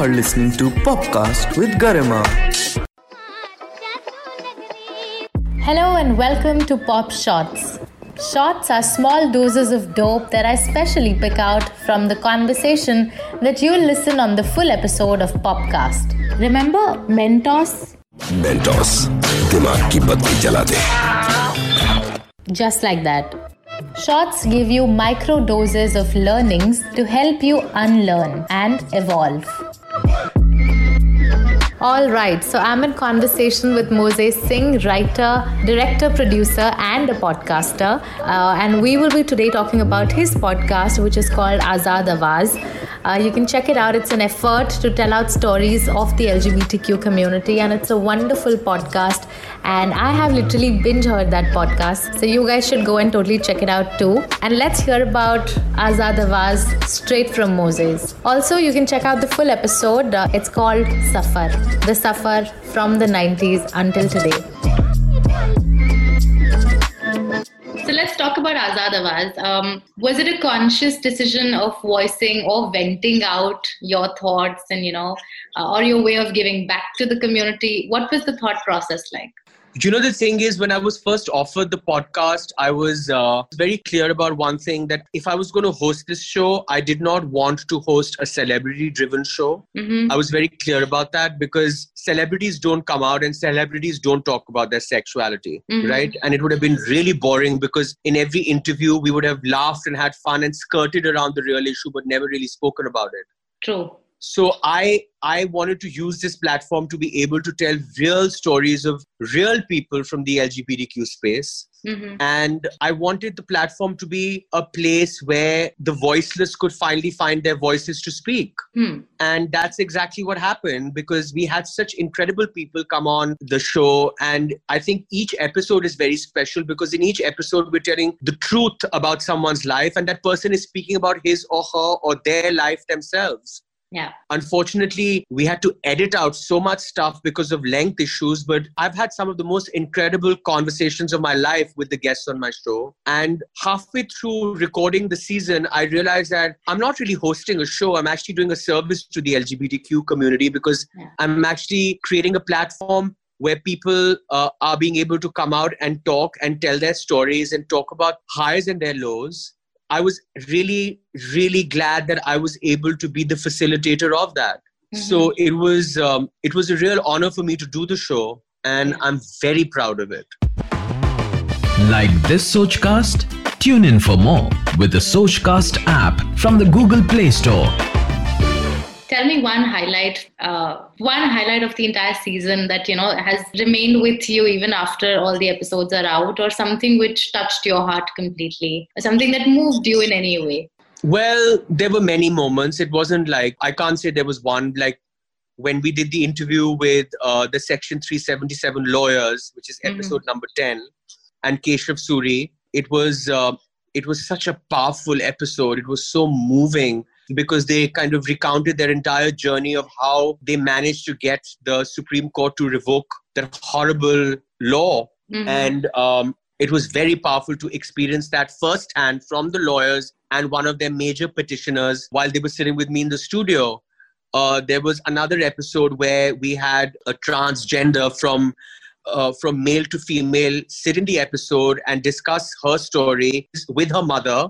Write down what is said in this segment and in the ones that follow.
are listening to Popcast with Garima. Hello and welcome to Pop Shots. Shots are small doses of dope that I specially pick out from the conversation that you'll listen on the full episode of Popcast. Remember Mentos? Mentos दिमाग की बत्ती जला दे Just like that. Shots give you micro doses of learnings to help you unlearn and evolve. All right, so I'm in conversation with Mozez Singh, writer, director, producer, and a podcaster. Uh, and we will be today talking about his podcast, which is called Azad Awaaz. Uh, you can check it out. It's an effort to tell out stories of the LGBTQ community, and it's a wonderful podcast. And I have literally binge heard that podcast. So you guys should go and totally check it out too. And let's hear about Azad Awaaz straight from Mozez. Also, you can check out the full episode. Uh, it's called Safar. The Safar from the 90s until today. So let's talk about Azad Awaaz. Um, was it a conscious decision of voicing or venting out your thoughts and, you know, uh, or your way of giving back to the community? What was the thought process like? You know, the thing is, when I was first offered the podcast, I was uh, very clear about one thing that if I was going to host this show, I did not want to host a celebrity driven show. Mm-hmm. I was very clear about that because celebrities don't come out and celebrities don't talk about their sexuality, Mhm. right? And it would have been really boring because in every interview, we would have laughed and had fun and skirted around the real issue, but never really spoken about it True. So i i wanted to use this platform to be able to tell real stories of real people from the lgbtq space. Mm-hmm. and i wanted the platform to be a place where the voiceless could finally find their voices to speak. Hmm. and that's exactly what happened because we had such incredible people come on the show. And i think each episode is very special because in each episode we're telling the truth about someone's life. And that person is speaking about his or her or their life themselves Yeah. unfortunately we had to edit out so much stuff because of length issues but i've had some of the most incredible conversations of my life with the guests on my show and halfway through recording the season i realized that i'm not really hosting a show i'm actually doing a service to the lgbtq community because Yeah. i'm actually creating a platform where people uh, are being able to come out and talk and tell their stories and talk about highs and their lows I was really, really glad that I was able to be the facilitator of that. So it was, um, it was a real honor for me to do the show, and I'm very proud of it. Like this Sochcast? Tune in for more with the Sochcast app from the Google Play Store. Tell me one highlight, uh, one highlight of the entire season that you know has remained with you even after all the episodes are out, or something which touched your heart completely, or something that moved you in any way. Well, there were many moments. It wasn't like, I can't say there was one. Like when we did the interview with uh, the Section 377 lawyers, which is Mhm. episode number 10, and Keshav Suri, it was, uh, it was such a powerful episode. It was so moving because they kind of recounted their entire journey of how they managed to get the Supreme Court to revoke that horrible law Mhm. and um, it was very powerful to experience that firsthand from the lawyers and one of their major petitioners while they were sitting with me in the studio. Uh, there was another episode where we had a transgender from uh, from male to female sit in the episode and discuss her story with her mother,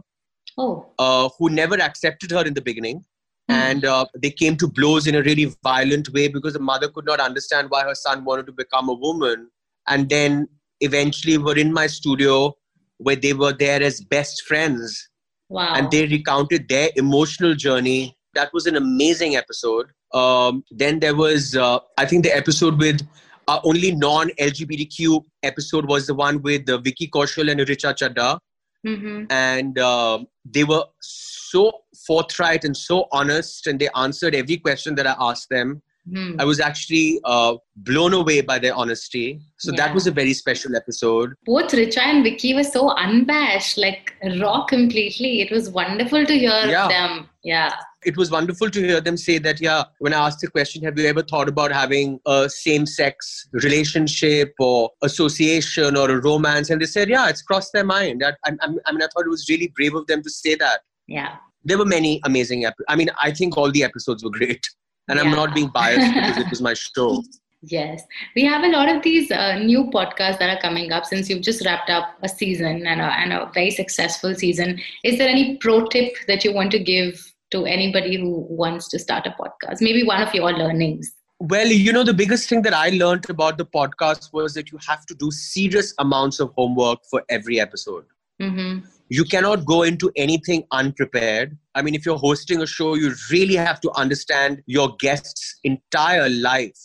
oh, uh, who never accepted her in the beginning. Hmm. And uh, they came to blows in a really violent way because the mother could not understand why her son wanted to become a woman. And then eventually were in my studio where they were there as best friends wow. and they recounted their emotional journey. That was an amazing episode. Um, then there was, uh, I think, the episode with our only non LGBTQ episode was the one with uh, Vicky Kaushal and Richa Chadha Mhm. and um they were so forthright and so honest and they answered every question that i asked them Hmm. i was actually uh, blown away by their honesty so Yeah. that was a very special episode Both Richa and Vicky were so unabashed, like raw completely. It was wonderful to hear Yeah. them. Yeah. It was wonderful to hear them say that yeah when i asked the question have you ever thought about having a same sex relationship or association or a romance and they said yeah it's crossed their mind I, I, I mean i thought it was really brave of them to say that Yeah. there were many amazing ep- i mean i think all the episodes were great And I'm not being biased because it was my show. Yes, we have a lot of these uh, new podcasts that are coming up since you've just wrapped up a season and a, and a very successful season. Is there any pro tip that you want to give to anybody who wants to start a podcast? Maybe one of your learnings. Well, you know, the biggest thing that I learned about the podcast was that you have to do serious amounts of homework for every episode. hmm You cannot go into anything unprepared. I mean, if you're hosting a show, you really have to understand your guest's entire life.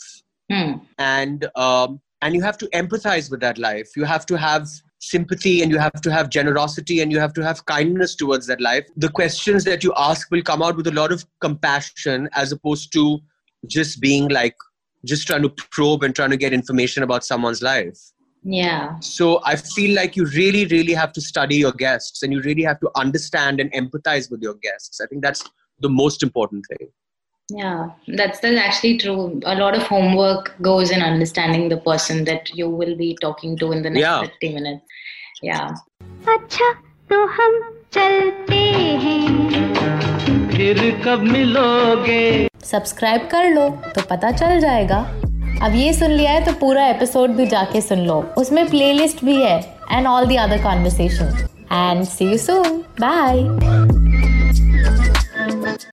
Hmm. and um, and you have to empathize with that life you have to have sympathy and you have to have generosity and you have to have kindness towards that life the questions that you ask will come out with a lot of compassion as opposed to just being like just trying to probe and trying to get information about someone's life. Yeah. so i feel like you really really have to study your guests and you really have to understand and empathize with your guests. I think that's the most important thing Yeah, that's that's actually true. A lot of homework goes in understanding the person that you will be talking to in the next Yeah. 50 minutes. Yeah. अच्छा तो हम चलते हैं फिर कब मिलोगे subscribe कर लो तो पता चल जाएगा अब ये सुन लिया है तो पूरा एपिसोड भी जाके सुन लो उसमें प्लेलिस्ट भी है and all the other conversation and see you soon bye